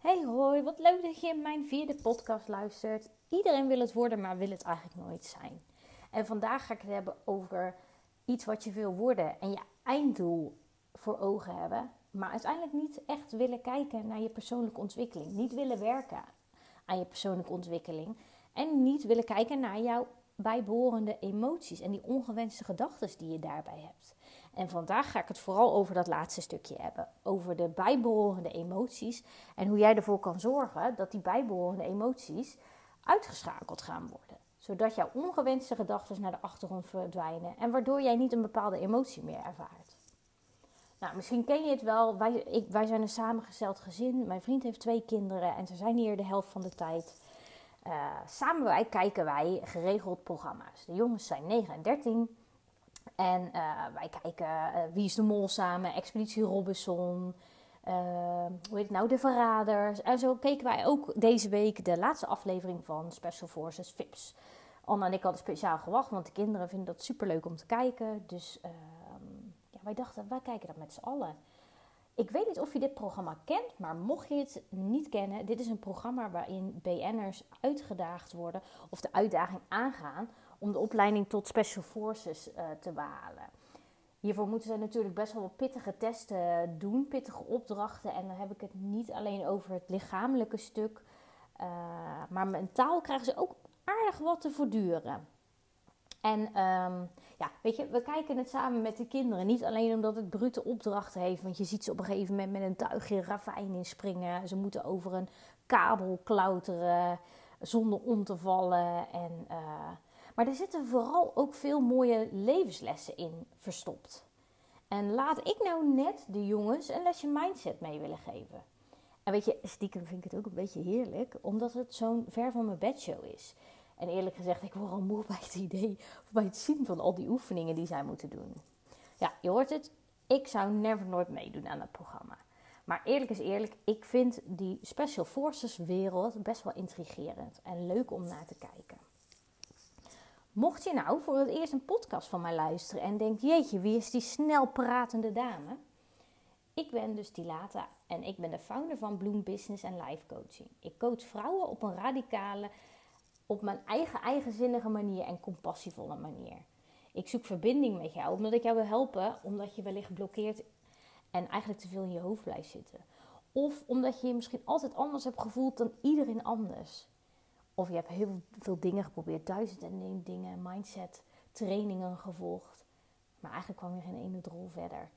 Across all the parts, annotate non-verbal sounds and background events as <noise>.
Hey hoi, wat leuk dat je mijn vierde podcast luistert. Iedereen wil het worden, maar wil het eigenlijk nooit zijn. En vandaag ga ik het hebben over iets wat je wil worden en je einddoel voor ogen hebben, maar uiteindelijk niet echt willen kijken naar je persoonlijke ontwikkeling. Niet willen werken aan je persoonlijke ontwikkeling en niet willen kijken naar jouw bijbehorende emoties en die ongewenste gedachten die je daarbij hebt. En vandaag ga ik het vooral over dat laatste stukje hebben. Over de bijbehorende emoties. En hoe jij ervoor kan zorgen dat die bijbehorende emoties uitgeschakeld gaan worden. Zodat jouw ongewenste gedachten naar de achtergrond verdwijnen. En waardoor jij niet een bepaalde emotie meer ervaart. Nou, misschien ken je het wel. Wij, ik, wij zijn een samengesteld gezin. Mijn vriend heeft twee kinderen en ze zijn hier de helft van de tijd. Uh, samen wij kijken wij geregeld programma's. De jongens zijn 9 en 13. En uh, wij kijken uh, Wie is de Mol samen, Expeditie Robinson, uh, hoe heet het nou, De Verraders. En zo keken wij ook deze week de laatste aflevering van Special Forces VIPS. Anna en ik hadden speciaal gewacht, want de kinderen vinden dat superleuk om te kijken. Dus ehm, ja, wij dachten, wij kijken dat met z'n allen. Ik weet niet of je dit programma kent, maar mocht je het niet kennen, dit is een programma waarin BN'ers uitgedaagd worden of de uitdaging aangaan om de opleiding tot Special Forces uh, te behalen. Hiervoor moeten ze natuurlijk best wel wat pittige testen doen, pittige opdrachten. En dan heb ik het niet alleen over het lichamelijke stuk, uh, maar mentaal krijgen ze ook aardig wat te voortduren. En um, ja, weet je, we kijken het samen met de kinderen. Niet alleen omdat het brute opdrachten heeft. Want je ziet ze op een gegeven moment met een tuigje ravijn inspringen. Ze moeten over een kabel klauteren zonder om te vallen. En uh, maar er zitten vooral ook veel mooie levenslessen in verstopt. En laat ik nou net de jongens een lesje mindset mee willen geven. En weet je, stiekem vind ik het ook een beetje heerlijk, omdat het zo'n ver van mijn bedshow is. En eerlijk gezegd, ik word al moe <laughs> bij het idee, of bij het zien van al die oefeningen die zij moeten doen. Ja, je hoort het, ik zou never nooit meedoen aan het programma. Maar eerlijk is eerlijk, ik vind die Special Forces wereld best wel intrigerend en leuk om naar te kijken. Mocht je nou voor het eerst een podcast van mij luisteren en denkt: jeetje, wie is die snel pratende dame? Ik ben dus Dilata en ik ben de founder van Bloom Business en Life Coaching. Ik coach vrouwen op een radicale, op mijn eigen eigenzinnige manier en compassievolle manier. Ik zoek verbinding met jou omdat ik jou wil helpen, omdat je wellicht blokkeert en eigenlijk te veel in je hoofd blijft zitten. Of omdat je je misschien altijd anders hebt gevoeld dan iedereen anders. Of je hebt heel veel dingen geprobeerd, duizend en één dingen, mindset, trainingen gevolgd. Maar eigenlijk kwam je geen ene drol verder.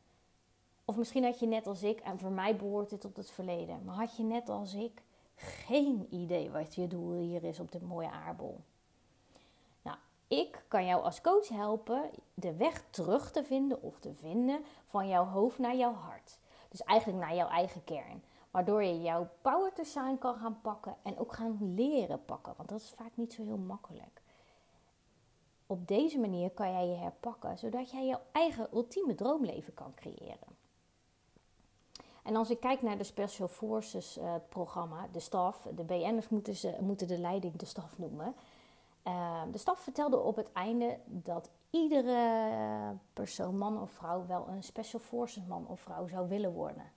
Of misschien had je net als ik, en voor mij behoort dit tot het verleden, maar had je net als ik geen idee wat je doel hier is op dit mooie aardbol. Nou, ik kan jou als coach helpen de weg terug te vinden of te vinden van jouw hoofd naar jouw hart. Dus eigenlijk naar jouw eigen kern. Waardoor je jouw power to shine kan gaan pakken en ook gaan leren pakken. Want dat is vaak niet zo heel makkelijk. Op deze manier kan jij je herpakken, zodat jij jouw eigen ultieme droomleven kan creëren. En als ik kijk naar de Special Forces uh, programma, de staf, de BN'ers moeten, ze, moeten de leiding de staf noemen. Uh, de staf vertelde op het einde dat iedere persoon, man of vrouw, wel een Special Forces man of vrouw zou willen worden.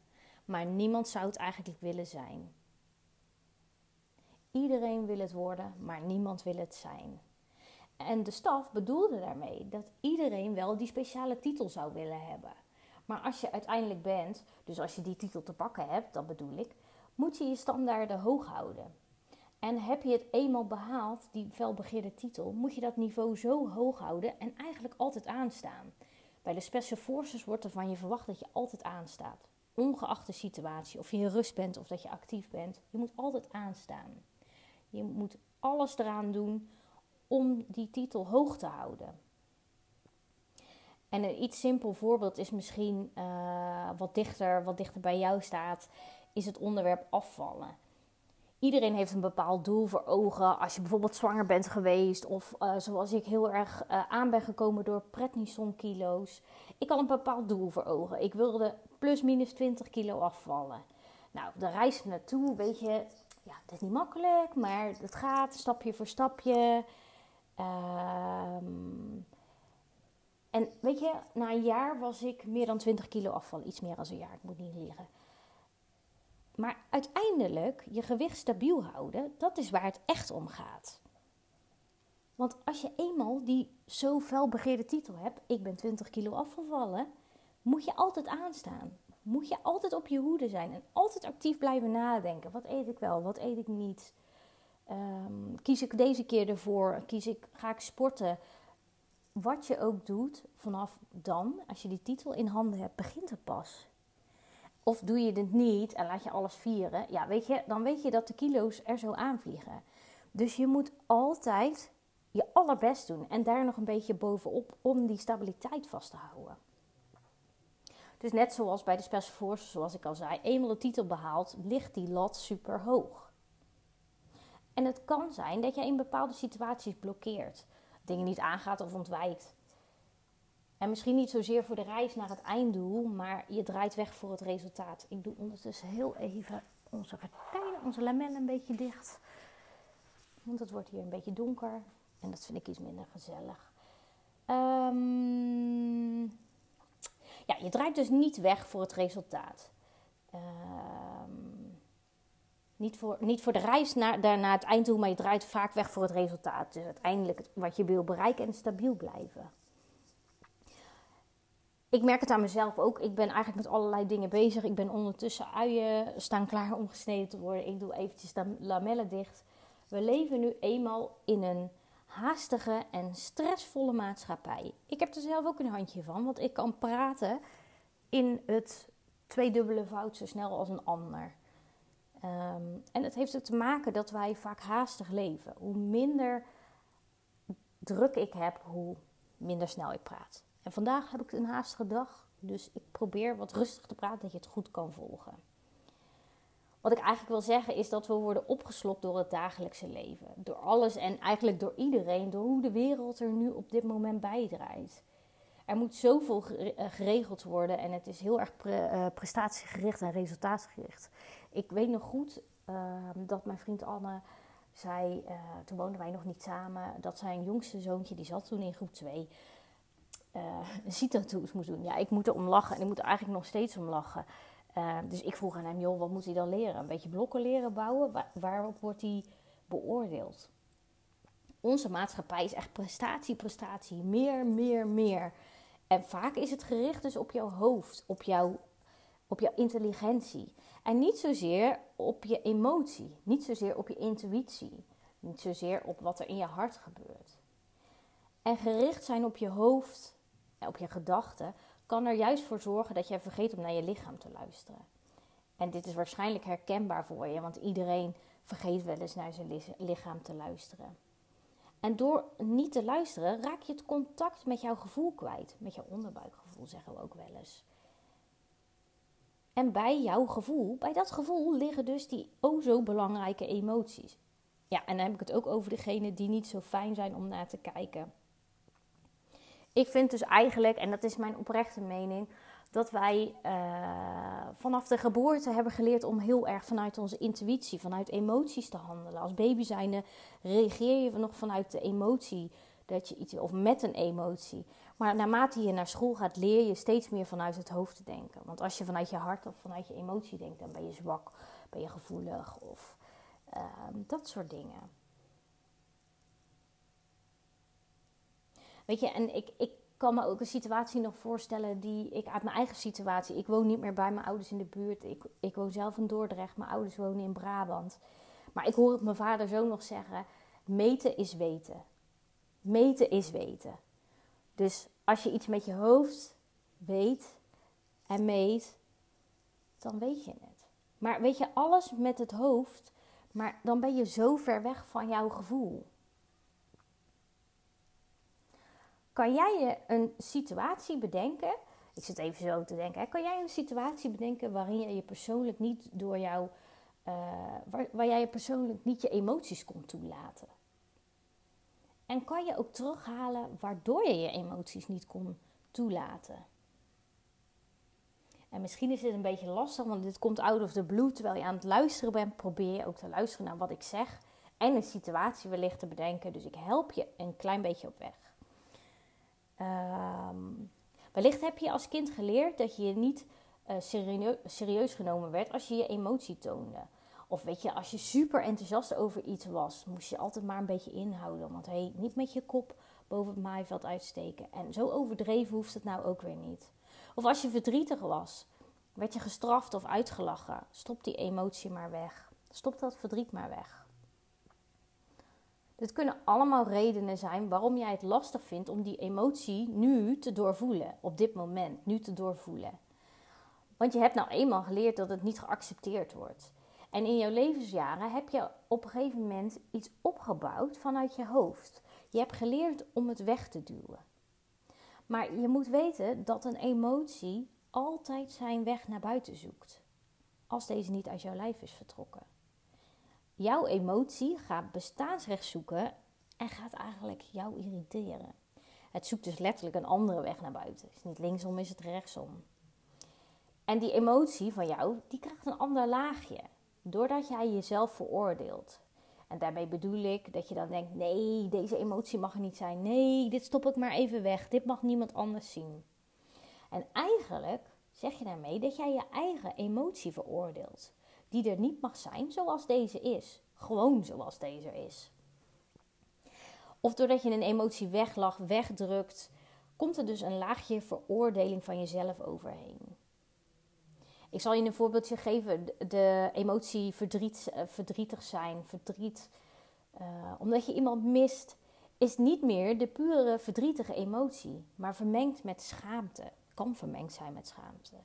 Maar niemand zou het eigenlijk willen zijn. Iedereen wil het worden, maar niemand wil het zijn. En de staf bedoelde daarmee dat iedereen wel die speciale titel zou willen hebben. Maar als je uiteindelijk bent, dus als je die titel te pakken hebt, dat bedoel ik, moet je je standaarden hoog houden. En heb je het eenmaal behaald, die felbegeerde titel, moet je dat niveau zo hoog houden en eigenlijk altijd aanstaan. Bij de Special Forces wordt er van je verwacht dat je altijd aanstaat ongeacht de situatie, of je in rust bent of dat je actief bent, je moet altijd aanstaan. Je moet alles eraan doen om die titel hoog te houden. En een iets simpel voorbeeld is misschien uh, wat, dichter, wat dichter bij jou staat, is het onderwerp afvallen. Iedereen heeft een bepaald doel voor ogen. Als je bijvoorbeeld zwanger bent geweest, of uh, zoals ik heel erg uh, aan ben gekomen door prednison kilo's. Ik had een bepaald doel voor ogen. Ik wilde plus minus 20 kilo afvallen. Nou, de reis naartoe, weet je, ja, het is niet makkelijk, maar het gaat stapje voor stapje. Um, en weet je, na een jaar was ik meer dan 20 kilo afvallen. Iets meer dan een jaar, ik moet niet liegen. Maar uiteindelijk je gewicht stabiel houden, dat is waar het echt om gaat. Want als je eenmaal die zo felbegeerde titel hebt, ik ben 20 kilo afgevallen, moet je altijd aanstaan. Moet je altijd op je hoede zijn en altijd actief blijven nadenken. Wat eet ik wel, wat eet ik niet? Ehm, kies ik deze keer ervoor? Kies ik, ga ik sporten? Wat je ook doet, vanaf dan, als je die titel in handen hebt, begint het pas. Of doe je dit niet en laat je alles vieren, ja, weet je, dan weet je dat de kilo's er zo aanvliegen. Dus je moet altijd je allerbest doen en daar nog een beetje bovenop om die stabiliteit vast te houden. Dus net zoals bij de Special Forces, zoals ik al zei, eenmaal de titel behaald, ligt die lat super hoog. En het kan zijn dat je in bepaalde situaties blokkeert, dingen niet aangaat of ontwijkt. En misschien niet zozeer voor de reis naar het einddoel, maar je draait weg voor het resultaat. Ik doe ondertussen heel even onze gordijnen, onze lamellen een beetje dicht. Want het wordt hier een beetje donker en dat vind ik iets minder gezellig. Um, ja, je draait dus niet weg voor het resultaat. Um, niet, voor, niet voor de reis naar, naar het einddoel, maar je draait vaak weg voor het resultaat. Dus uiteindelijk wat je wil bereiken en stabiel blijven ik merk het aan mezelf ook. Ik ben eigenlijk met allerlei dingen bezig. Ik ben ondertussen uien staan klaar om gesneden te worden. Ik doe eventjes de lamellen dicht. We leven nu eenmaal in een haastige en stressvolle maatschappij. Ik heb er zelf ook een handje van, want ik kan praten in het tweedubbele fout zo snel als een ander. Ehm, en het heeft er te maken dat wij vaak haastig leven. Hoe minder druk ik heb, hoe minder snel ik praat. En vandaag heb ik een haastige dag, dus ik probeer wat rustig te praten, dat je het goed kan volgen. Wat ik eigenlijk wil zeggen is dat we worden opgeslokt door het dagelijkse leven. Door alles en eigenlijk door iedereen, door hoe de wereld er nu op dit moment bijdraait. Er moet zoveel eh, geregeld worden en het is heel erg eh, prestatiegericht en resultaatgericht. Ik weet nog goed ehm, dat mijn vriend Anne zei, uh, toen woonden wij nog niet samen, dat zijn jongste zoontje, die zat toen in groep 2, uh, een CITO-toets moest doen. Ja, ik moet er om lachen en ik moet er eigenlijk nog steeds om lachen. Uh, dus ik vroeg aan hem, joh, wat moet hij dan leren? Een beetje blokken leren bouwen? Waar, waarop wordt hij beoordeeld? Onze maatschappij is echt prestatie, prestatie. Meer, meer, meer. En vaak is het gericht dus op jouw hoofd, op, jouw, op jouw intelligentie. En niet zozeer op je emotie, niet zozeer op je intuïtie, niet zozeer op wat er in je hart gebeurt. En gericht zijn op je hoofd op je gedachten, kan er juist voor zorgen dat jij vergeet om naar je lichaam te luisteren. En dit is waarschijnlijk herkenbaar voor je, want iedereen vergeet wel eens naar zijn lichaam te luisteren. En door niet te luisteren raak je het contact met jouw gevoel kwijt. Met jouw onderbuikgevoel zeggen we ook wel eens. En bij jouw gevoel, bij dat gevoel liggen dus die o zo belangrijke emoties. Ja, en dan heb ik het ook over degenen die niet zo fijn zijn om naar te kijken ik vind dus eigenlijk, en dat is mijn oprechte mening, dat wij uh, vanaf de geboorte hebben geleerd om heel erg vanuit onze intuïtie, vanuit emoties te handelen. Als baby zijnde reageer je nog vanuit de emotie dat je iets, of met een emotie. Maar naarmate je naar school gaat, leer je steeds meer vanuit het hoofd te denken. Want als je vanuit je hart of vanuit je emotie denkt, dan ben je zwak, ben je gevoelig of uh, dat soort dingen. Weet je, en ik, ik kan me ook een situatie nog voorstellen die ik uit mijn eigen situatie. Ik woon niet meer bij mijn ouders in de buurt. Ik, ik woon zelf in Dordrecht. Mijn ouders wonen in Brabant. Maar ik hoor het mijn vader zo nog zeggen: meten is weten. Meten is weten. Dus als je iets met je hoofd weet en meet, dan weet je het. Maar weet je alles met het hoofd, maar dan ben je zo ver weg van jouw gevoel. Kan jij je een situatie bedenken? Ik zit even zo te denken. Kan jij een situatie bedenken waarin je je persoonlijk niet door jou, uh, waar, waar jij je persoonlijk niet je emoties kon toelaten? En kan je ook terughalen waardoor je je emoties niet kon toelaten? En misschien is dit een beetje lastig, want dit komt out of the blue. Terwijl je aan het luisteren bent, probeer je ook te luisteren naar wat ik zeg. En een situatie wellicht te bedenken. Dus ik help je een klein beetje op weg. Um, wellicht heb je als kind geleerd dat je niet serieus genomen werd als je je emotie toonde. Of weet je, als je super enthousiast over iets was, moest je altijd maar een beetje inhouden. Want hey, niet met je kop boven het maaiveld uitsteken. En zo overdreven hoeft het nou ook weer niet. Of als je verdrietig was, werd je gestraft of uitgelachen. Stop die emotie maar weg. Stop dat verdriet maar weg. Dit kunnen allemaal redenen zijn waarom jij het lastig vindt om die emotie nu te doorvoelen. Op dit moment, nu te doorvoelen. Want je hebt nou eenmaal geleerd dat het niet geaccepteerd wordt. En in jouw levensjaren heb je op een gegeven moment iets opgebouwd vanuit je hoofd. Je hebt geleerd om het weg te duwen. Maar je moet weten dat een emotie altijd zijn weg naar buiten zoekt. Als deze niet uit jouw lijf is vertrokken. Jouw emotie gaat bestaansrecht zoeken en gaat eigenlijk jou irriteren. Het zoekt dus letterlijk een andere weg naar buiten. Het is niet linksom, is het rechtsom. En die emotie van jou, die krijgt een ander laagje. Doordat jij jezelf veroordeelt. En daarmee bedoel ik dat je dan denkt: nee, deze emotie mag er niet zijn. Nee, dit stop ik maar even weg. Dit mag niemand anders zien. En eigenlijk zeg je daarmee dat jij je eigen emotie veroordeelt. Die er niet mag zijn zoals deze is. Gewoon zoals deze is. Of doordat je een emotie weglacht, wegdrukt, komt er dus een laagje veroordeling van jezelf overheen. Ik zal je een voorbeeldje geven. De emotie verdriet, eh, verdrietig zijn, verdriet, uh, omdat je iemand mist, is niet meer de pure verdrietige emotie, maar vermengd met schaamte. Kan vermengd zijn met schaamte.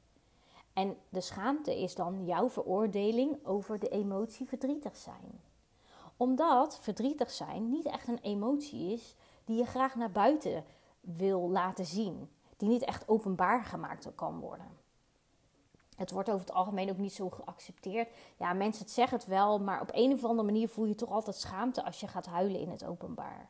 En de schaamte is dan jouw veroordeling over de emotie verdrietig zijn. Omdat verdrietig zijn niet echt een emotie is die je graag naar buiten wil laten zien, die niet echt openbaar gemaakt kan worden. Het wordt over het algemeen ook niet zo geaccepteerd. Ja, mensen zeggen het wel, maar op een of andere manier voel je toch altijd schaamte als je gaat huilen in het openbaar.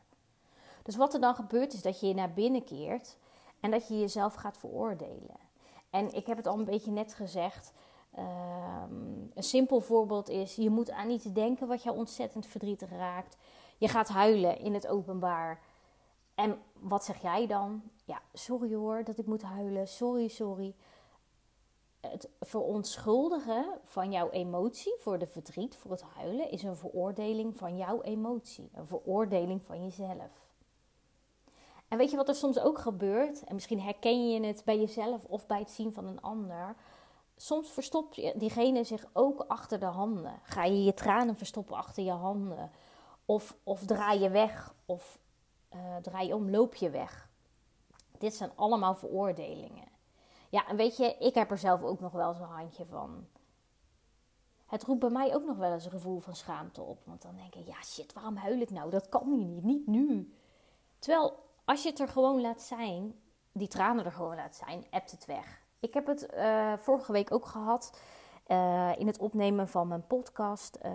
Dus wat er dan gebeurt is dat je je naar binnen keert en dat je jezelf gaat veroordelen. En ik heb het al een beetje net gezegd. Ehm, een simpel voorbeeld is: je moet aan iets denken wat jou ontzettend verdrietig raakt. Je gaat huilen in het openbaar. En wat zeg jij dan? Ja, sorry hoor dat ik moet huilen. Sorry, sorry het verontschuldigen van jouw emotie voor de verdriet, voor het huilen, is een veroordeling van jouw emotie. Een veroordeling van jezelf. En weet je wat er soms ook gebeurt? En misschien herken je het bij jezelf of bij het zien van een ander. Soms verstopt diegene zich ook achter de handen. Ga je je tranen verstoppen achter je handen? Of, of draai je weg? Of uh, draai je om, loop je weg? Dit zijn allemaal veroordelingen. Ja, en weet je, ik heb er zelf ook nog wel zo'n handje van. Het roept bij mij ook nog wel eens een gevoel van schaamte op. Want dan denk ik, ja shit, waarom huil ik nou? Dat kan niet, niet nu. Terwijl, als je het er gewoon laat zijn, die tranen er gewoon laat zijn, ebt het weg. Ik heb het uh, vorige week ook gehad uh, in het opnemen van mijn podcast. Uh,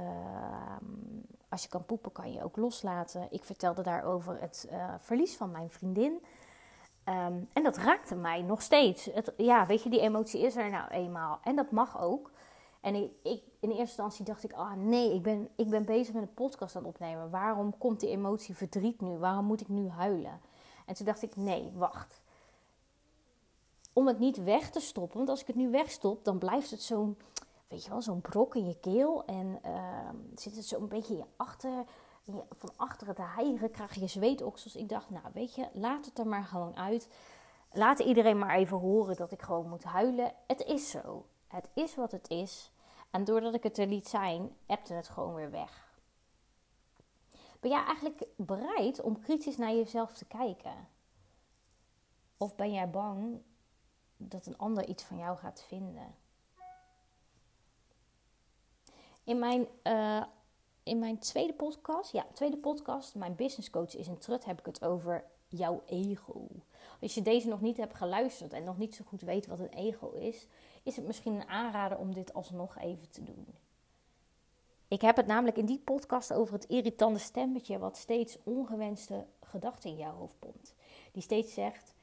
als je kan poepen, kan je ook loslaten. Ik vertelde daarover het verlies van mijn vriendin. Ehm, en dat raakte mij nog steeds. Het, ja, weet je, die emotie is er nou eenmaal. En dat mag ook. En ik, in eerste instantie dacht ik, ah nee, ik ben, ik ben bezig met een podcast aan het opnemen. Waarom komt die emotie verdriet nu? Waarom moet ik nu huilen? En toen dacht ik, nee, wacht. Om het niet weg te stoppen, want als ik het nu wegstop, dan blijft het zo'n, weet je wel, zo'n brok in je keel. En uh, zit het zo een beetje in je achter, van achter het hijgen krijg je zweetoksels. Ik dacht, nou weet je, laat het er maar gewoon uit. Laat iedereen maar even horen dat ik gewoon moet huilen. Het is zo. Het is wat het is. En doordat ik het er liet zijn, ebte het gewoon weer weg. Ben jij eigenlijk bereid om kritisch naar jezelf te kijken? Of ben jij bang dat een ander iets van jou gaat vinden? In mijn uh, in mijn tweede podcast, ja, tweede podcast, mijn business coach is een trut, heb ik het over jouw ego. Als je deze nog niet hebt geluisterd en nog niet zo goed weet wat een ego is, is het misschien een aanrader om dit alsnog even te doen. Ik heb het namelijk in die podcast over het irritante stemmetje wat steeds ongewenste gedachten in jouw hoofd pompt. Die steeds zegt,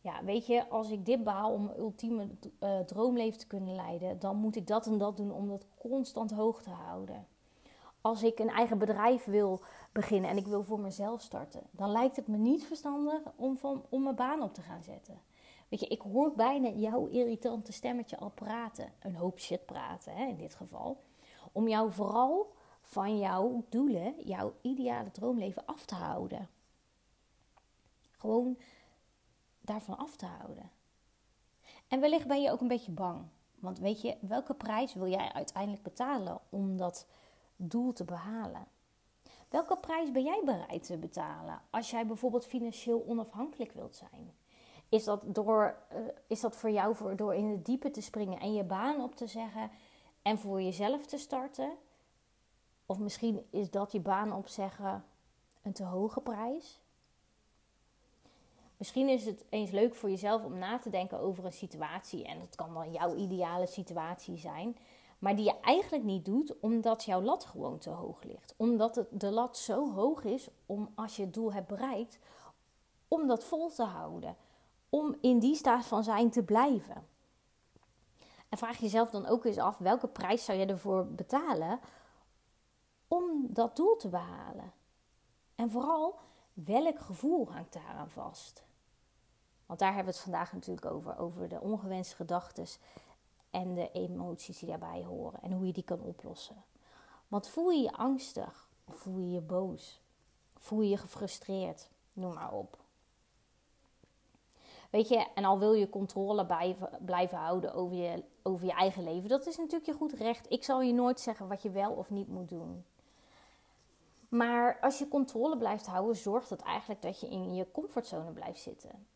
ja, weet je, als ik dit behaal om mijn ultieme uh, droomleven te kunnen leiden, dan moet ik dat en dat doen om dat constant hoog te houden als ik een eigen bedrijf wil beginnen en ik wil voor mezelf starten, dan lijkt het me niet verstandig om, van, om mijn baan op te gaan zetten. Weet je, ik hoor bijna jouw irritante stemmetje al praten. Een hoop shit praten, hè, in dit geval. Om jou vooral van jouw doelen, jouw ideale droomleven af te houden. Gewoon daarvan af te houden. En wellicht ben je ook een beetje bang. Want weet je, welke prijs wil jij uiteindelijk betalen om dat doel te behalen? Welke prijs ben jij bereid te betalen als jij bijvoorbeeld financieel onafhankelijk wilt zijn? Is dat, door, uh, is dat voor jou voor, door in het diepe te springen en je baan op te zeggen en voor jezelf te starten? Of misschien is dat je baan opzeggen een te hoge prijs? Misschien is het eens leuk voor jezelf om na te denken over een situatie. En dat kan dan jouw ideale situatie zijn. Maar die je eigenlijk niet doet omdat jouw lat gewoon te hoog ligt. Omdat de lat zo hoog is om als je het doel hebt bereikt, om dat vol te houden. Om in die staat van zijn te blijven. En vraag jezelf dan ook eens af welke prijs zou je ervoor betalen om dat doel te behalen. En vooral welk gevoel hangt daaraan vast. Want daar hebben we het vandaag natuurlijk over, over de ongewenste gedachten en de emoties die daarbij horen en hoe je die kan oplossen. Want voel je je angstig voel je je boos? Voel je je gefrustreerd? Noem maar op. Weet je, en al wil je controle blijven houden over je, over je eigen leven, dat is natuurlijk je goed recht. Ik zal je nooit zeggen wat je wel of niet moet doen. Maar als je controle blijft houden, zorgt het eigenlijk dat je in je comfortzone blijft zitten.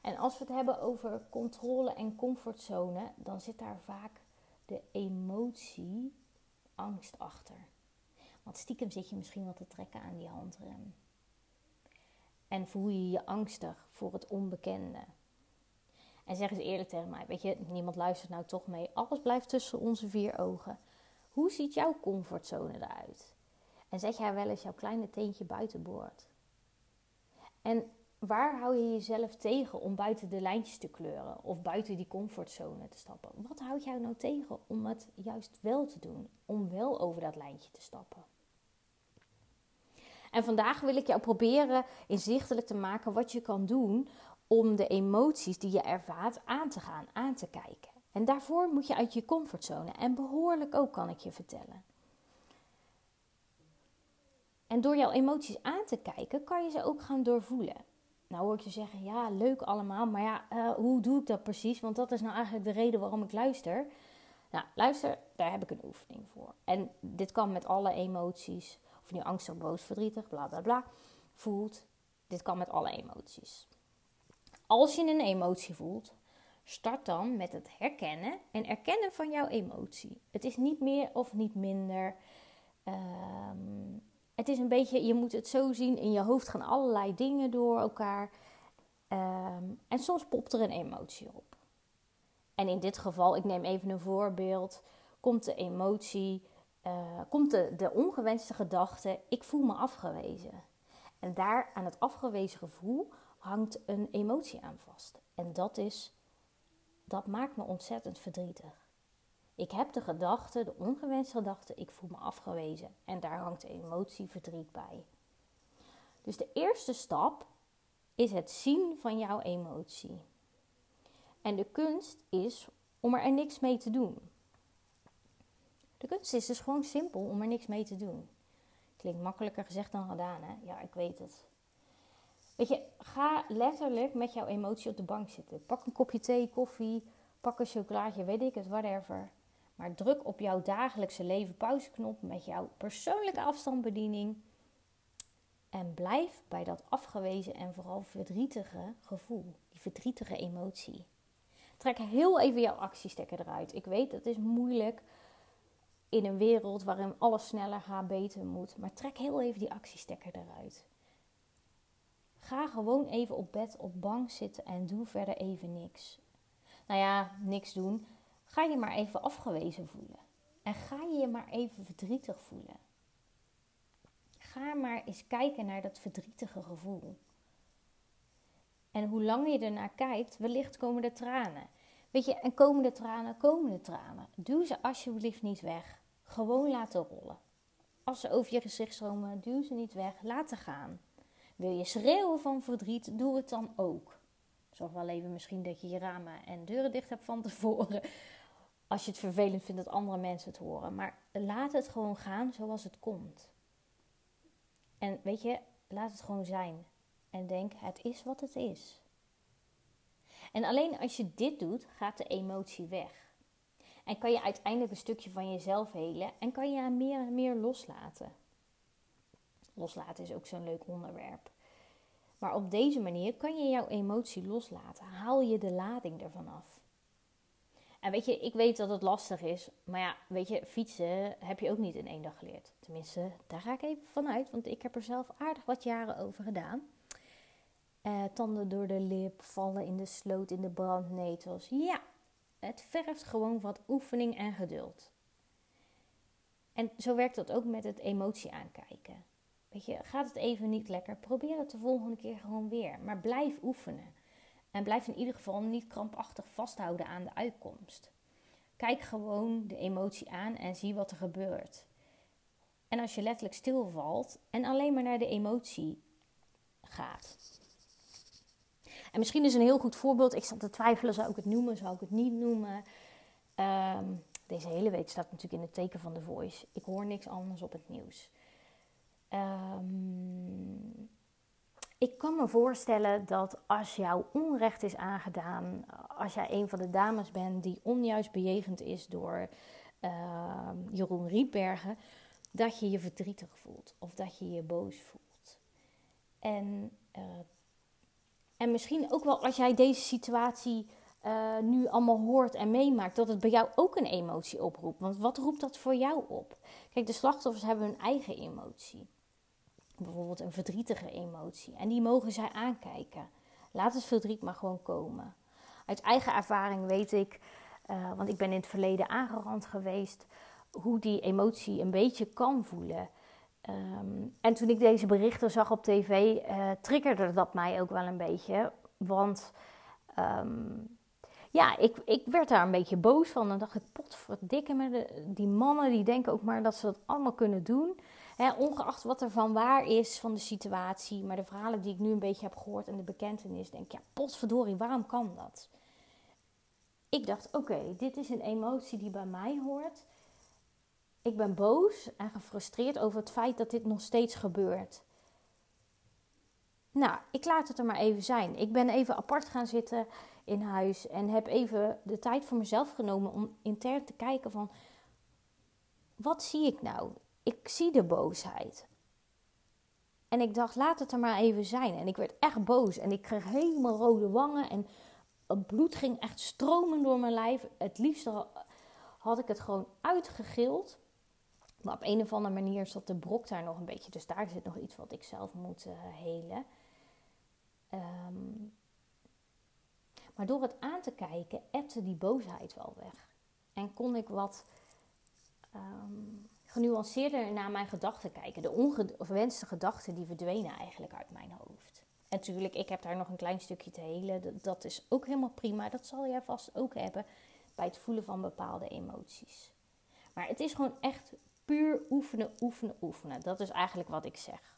En als we het hebben over controle en comfortzone, dan zit daar vaak de emotie angst achter. Want stiekem zit je misschien wel te trekken aan die handrem. En voel je je angstig voor het onbekende. En zeg eens eerlijk tegen mij, weet je, niemand luistert nou toch mee. Alles blijft tussen onze vier ogen. Hoe ziet jouw comfortzone eruit? En zet jij wel eens jouw kleine teentje buitenboord? En waar hou je jezelf tegen om buiten de lijntjes te kleuren of buiten die comfortzone te stappen? Wat houdt jou nou tegen om het juist wel te doen, om wel over dat lijntje te stappen? En vandaag wil ik jou proberen inzichtelijk te maken wat je kan doen om de emoties die je ervaart aan te gaan, aan te kijken. En daarvoor moet je uit je comfortzone en behoorlijk ook, kan ik je vertellen. En door jouw emoties aan te kijken, kan je ze ook gaan doorvoelen. Nou hoor ik je zeggen, ja, leuk allemaal, maar ja, uh, hoe doe ik dat precies? Want dat is nou eigenlijk de reden waarom ik luister. Nou, luister, daar heb ik een oefening voor. En dit kan met alle emoties, nu angstig, boos, verdrietig, bla bla bla, voelt. Dit kan met alle emoties. Als je een emotie voelt, start dan met het herkennen en erkennen van jouw emotie. Het is niet meer of niet minder. Um, het is een beetje, je moet het zo zien, in je hoofd gaan allerlei dingen door elkaar. Ehm, en soms popt er een emotie op. En in dit geval, ik neem even een voorbeeld, komt de emotie, uh, komt de, de ongewenste gedachte, ik voel me afgewezen. En daar aan het afgewezen gevoel hangt een emotie aan vast. En dat is, dat maakt me ontzettend verdrietig. Ik heb de gedachte, de ongewenste gedachte, ik voel me afgewezen. En daar hangt de emotie verdriet bij. Dus de eerste stap is het zien van jouw emotie. En de kunst is om er niks mee te doen. De kunst is dus gewoon simpel om er niks mee te doen. Klinkt makkelijker gezegd dan gedaan, hè? Ja, ik weet het. Weet je, ga letterlijk met jouw emotie op de bank zitten. Pak een kopje thee, koffie, pak een chocolaatje, weet ik het, whatever. Maar druk op jouw dagelijkse leven pauzeknop met jouw persoonlijke afstandsbediening. En blijf bij dat afgewezen en vooral verdrietige gevoel, die verdrietige emotie. Trek heel even jouw actiestekker eruit. Ik weet, het is moeilijk in een wereld waarin alles sneller gaat, beter moet. Maar trek heel even die actiestekker eruit. Ga gewoon even op bed op bank zitten en doe verder even niks. Nou ja, niks doen. Ga je maar even afgewezen voelen. En ga je je maar even verdrietig voelen. Ga maar eens kijken naar dat verdrietige gevoel. En hoe langer je ernaar kijkt, wellicht komen er tranen. Weet je, en komen de tranen, komen de tranen. Duw ze alsjeblieft niet weg. Gewoon laten rollen. Als ze over je gezicht stromen, duw ze niet weg. Laten gaan. Wil je schreeuwen van verdriet, doe het dan ook. Zorg wel even misschien dat je je ramen en deuren dicht hebt van tevoren. Als je het vervelend vindt dat andere mensen het horen. Maar laat het gewoon gaan zoals het komt. En weet je, laat het gewoon zijn. En denk, het is wat het is. En alleen als je dit doet, gaat de emotie weg. En kan je uiteindelijk een stukje van jezelf helen en kan je meer en meer loslaten. Loslaten is ook zo'n leuk onderwerp. Maar op deze manier kan je jouw emotie loslaten. Haal je de lading ervan af. En weet je, ik weet dat het lastig is. Maar ja, weet je, fietsen heb je ook niet in één dag geleerd. Tenminste, daar ga ik even vanuit. Want ik heb er zelf aardig wat jaren over gedaan. Uh, tanden door de lip, vallen in de sloot, in de brandnetels. Ja, het vergt gewoon wat oefening en geduld. En zo werkt dat ook met het emotie aankijken. Weet je, gaat het even niet lekker, probeer het de volgende keer gewoon weer. Maar blijf oefenen. En blijf in ieder geval niet krampachtig vasthouden aan de uitkomst. Kijk gewoon de emotie aan en zie wat er gebeurt. En als je letterlijk stilvalt en alleen maar naar de emotie gaat. En misschien is een heel goed voorbeeld, ik zat te twijfelen, zou ik het noemen, zou ik het niet noemen. Ehm, deze hele week staat natuurlijk in het teken van de voice. Ik hoor niks anders op het nieuws. Um, ik kan me voorstellen dat als jou onrecht is aangedaan, als jij een van de dames bent die onjuist bejegend is door uh, Jeroen Rietbergen, dat je je verdrietig voelt of dat je je boos voelt. En, uh, en misschien ook wel als jij deze situatie uh, nu allemaal hoort en meemaakt, dat het bij jou ook een emotie oproept. Want wat roept dat voor jou op? Kijk, de slachtoffers hebben hun eigen emotie bijvoorbeeld een verdrietige emotie. En die mogen zij aankijken. Laat het verdriet maar gewoon komen. Uit eigen ervaring weet ik, uh, want ik ben in het verleden aangerand geweest, hoe die emotie een beetje kan voelen. Um, en toen ik deze berichten zag op tv, uh, triggerde dat mij ook wel een beetje. Want um, ja, ik, ik werd daar een beetje boos van. En dacht ik, potverdikke me, die mannen die denken ook maar dat ze dat allemaal kunnen doen ongeacht wat er van waar is van de situatie, maar de verhalen die ik nu een beetje heb gehoord en de bekentenis, denk ik, ja, potverdorie, waarom kan dat? Ik dacht, oké, dit is een emotie die bij mij hoort. Ik ben boos en gefrustreerd over het feit dat dit nog steeds gebeurt. Nou, ik laat het er maar even zijn. Ik ben even apart gaan zitten in huis en heb even de tijd voor mezelf genomen om intern te kijken van wat zie ik nou? ik zie de boosheid. En ik dacht, laat het er maar even zijn. En ik werd echt boos. En ik kreeg helemaal rode wangen. En het bloed ging echt stromen door mijn lijf. Het liefst had ik het gewoon uitgegild. Maar op een of andere manier zat de brok daar nog een beetje. Dus daar zit nog iets wat ik zelf moet uh, helen. Um, maar door het aan te kijken, ebte die boosheid wel weg. En kon ik wat um, genuanceerder naar mijn gedachten kijken. De ongewenste gedachten die verdwenen eigenlijk uit mijn hoofd. En natuurlijk, ik heb daar nog een klein stukje te helen. Dat is ook helemaal prima. Dat zal jij vast ook hebben bij het voelen van bepaalde emoties. Maar het is gewoon echt puur oefenen, oefenen, oefenen. Dat is eigenlijk wat ik zeg.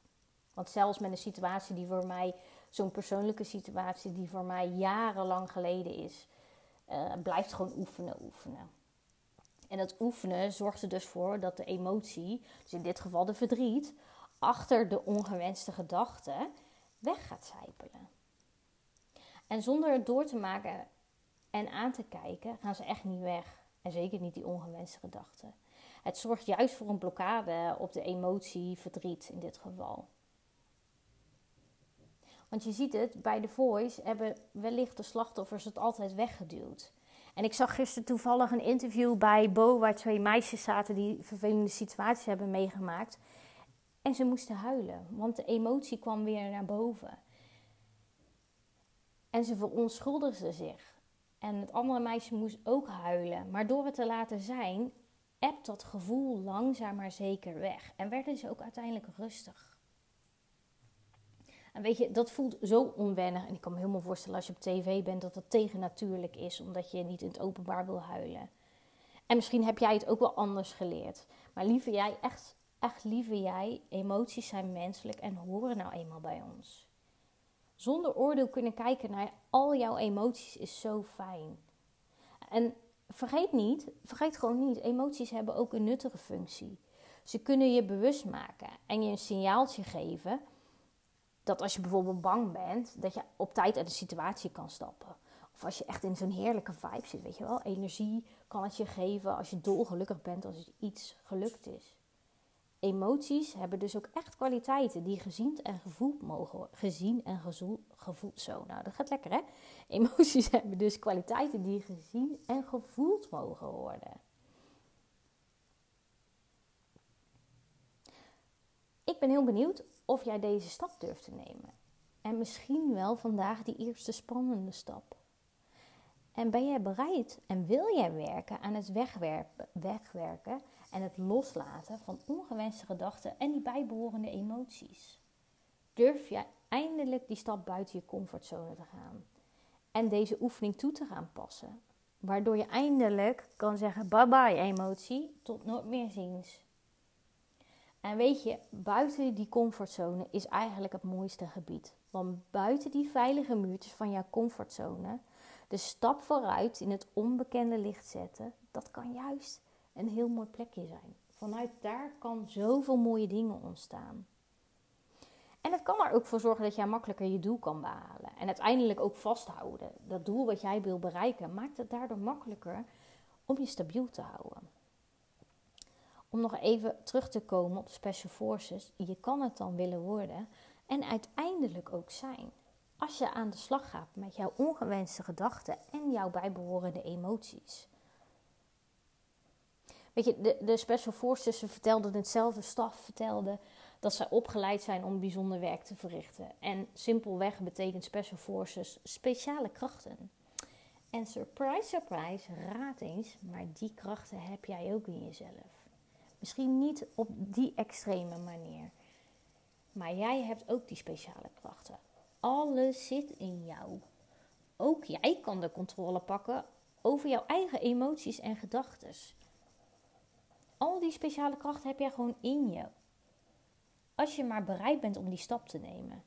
Want zelfs met een situatie die voor mij, zo'n persoonlijke situatie die voor mij jarenlang geleden is, uh, blijft gewoon oefenen, oefenen. En dat oefenen zorgt er dus voor dat de emotie, dus in dit geval de verdriet, achter de ongewenste gedachte weg gaat zijpelen. En zonder het door te maken en aan te kijken, gaan ze echt niet weg. En zeker niet die ongewenste gedachten. Het zorgt juist voor een blokkade op de emotie verdriet in dit geval. Want je ziet het, bij de voice hebben wellicht de slachtoffers het altijd weggeduwd. En ik zag gisteren toevallig een interview bij Bo, waar twee meisjes zaten die vervelende situaties hebben meegemaakt. En ze moesten huilen, want de emotie kwam weer naar boven. En ze verontschuldigden zich. En het andere meisje moest ook huilen. Maar door het te laten zijn, ebt dat gevoel langzaam maar zeker weg. En werden ze ook uiteindelijk rustig. En weet je, dat voelt zo onwennig. En ik kan me helemaal voorstellen als je op tv bent dat dat tegennatuurlijk is, omdat je niet in het openbaar wil huilen. En misschien heb jij het ook wel anders geleerd. Maar liever jij, echt, echt liever jij, emoties zijn menselijk en horen nou eenmaal bij ons. Zonder oordeel kunnen kijken naar al jouw emoties is zo fijn. En vergeet niet, vergeet gewoon niet, emoties hebben ook een nuttige functie. Ze kunnen je bewust maken en je een signaaltje geven dat als je bijvoorbeeld bang bent, dat je op tijd uit de situatie kan stappen. Of als je echt in zo'n heerlijke vibe zit, weet je wel. Energie kan het je geven als je dolgelukkig bent als iets gelukt is. Emoties hebben dus ook echt kwaliteiten die gezien en gevoeld mogen worden. Gezien en gevoeld. Zo, nou dat gaat lekker hè. <laughs> Emoties hebben dus kwaliteiten die gezien en gevoeld mogen worden. Ik ben heel benieuwd of jij deze stap durft te nemen. En misschien wel vandaag die eerste spannende stap. En ben jij bereid en wil jij werken aan het wegwerken en het loslaten van ongewenste gedachten en die bijbehorende emoties? Durf jij eindelijk die stap buiten je comfortzone te gaan en deze oefening toe te gaan passen? Waardoor je eindelijk kan zeggen: bye bye emotie, tot nooit meer ziens. En weet je, buiten die comfortzone is eigenlijk het mooiste gebied. Want buiten die veilige muurtjes van jouw comfortzone, de stap vooruit in het onbekende licht zetten, dat kan juist een heel mooi plekje zijn. Vanuit daar kan zoveel mooie dingen ontstaan. En het kan er ook voor zorgen dat jij makkelijker je doel kan behalen. En uiteindelijk ook vasthouden. Dat doel wat jij wil bereiken, maakt het daardoor makkelijker om je stabiel te houden om nog even terug te komen op Special Forces, je kan het dan willen worden en uiteindelijk ook zijn. Als je aan de slag gaat met jouw ongewenste gedachten en jouw bijbehorende emoties. Weet je, de, de Special Forces vertelden hetzelfde, staf vertelde dat zij opgeleid zijn om bijzonder werk te verrichten. En simpelweg betekent Special Forces speciale krachten. En surprise, surprise, raad eens, maar die krachten heb jij ook in jezelf. Misschien niet op die extreme manier. Maar jij hebt ook die speciale krachten. Alles zit in jou. Ook jij kan de controle pakken over jouw eigen emoties en gedachten. Al die speciale krachten heb jij gewoon in je. Als je maar bereid bent om die stap te nemen.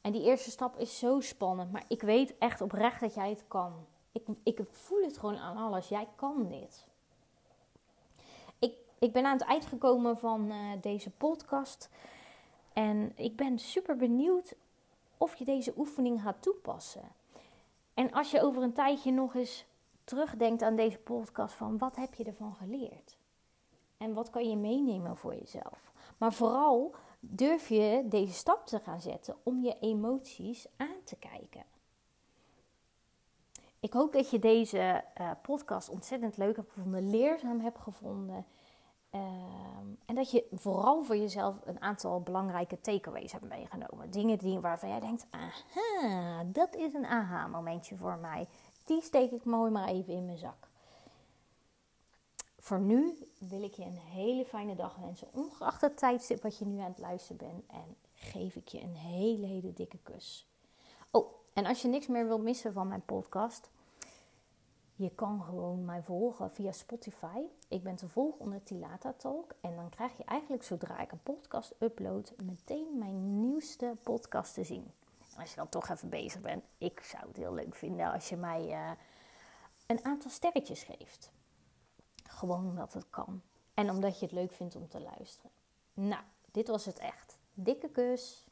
En die eerste stap is zo spannend, maar ik weet echt oprecht dat jij het kan. Ik, ik voel het gewoon aan alles. Jij kan dit. Ik ben aan het eind gekomen van uh, deze podcast. En ik ben super benieuwd of je deze oefening gaat toepassen. En als je over een tijdje nog eens terugdenkt aan deze podcast van wat heb je ervan geleerd? En wat kan je meenemen voor jezelf? Maar vooral durf je deze stap te gaan zetten om je emoties aan te kijken. Ik hoop dat je deze uh, podcast ontzettend leuk hebt gevonden, leerzaam hebt gevonden. Ehm, en dat je vooral voor jezelf een aantal belangrijke takeaways hebt meegenomen. Dingen die, waarvan jij denkt, aha, dat is een aha-momentje voor mij. Die steek ik mooi maar even in mijn zak. Voor nu wil ik je een hele fijne dag wensen, ongeacht het tijdstip wat je nu aan het luisteren bent. En geef ik je een hele, hele dikke kus. Oh, en als je niks meer wilt missen van mijn podcast je kan gewoon mij volgen via Spotify. Ik ben te volgen onder Tilata Talk. En dan krijg je eigenlijk zodra ik een podcast upload, meteen mijn nieuwste podcast te zien. En als je dan toch even bezig bent, ik zou het heel leuk vinden als je mij uh, een aantal sterretjes geeft. Gewoon omdat het kan. En omdat je het leuk vindt om te luisteren. Nou, dit was het echt. Dikke kus.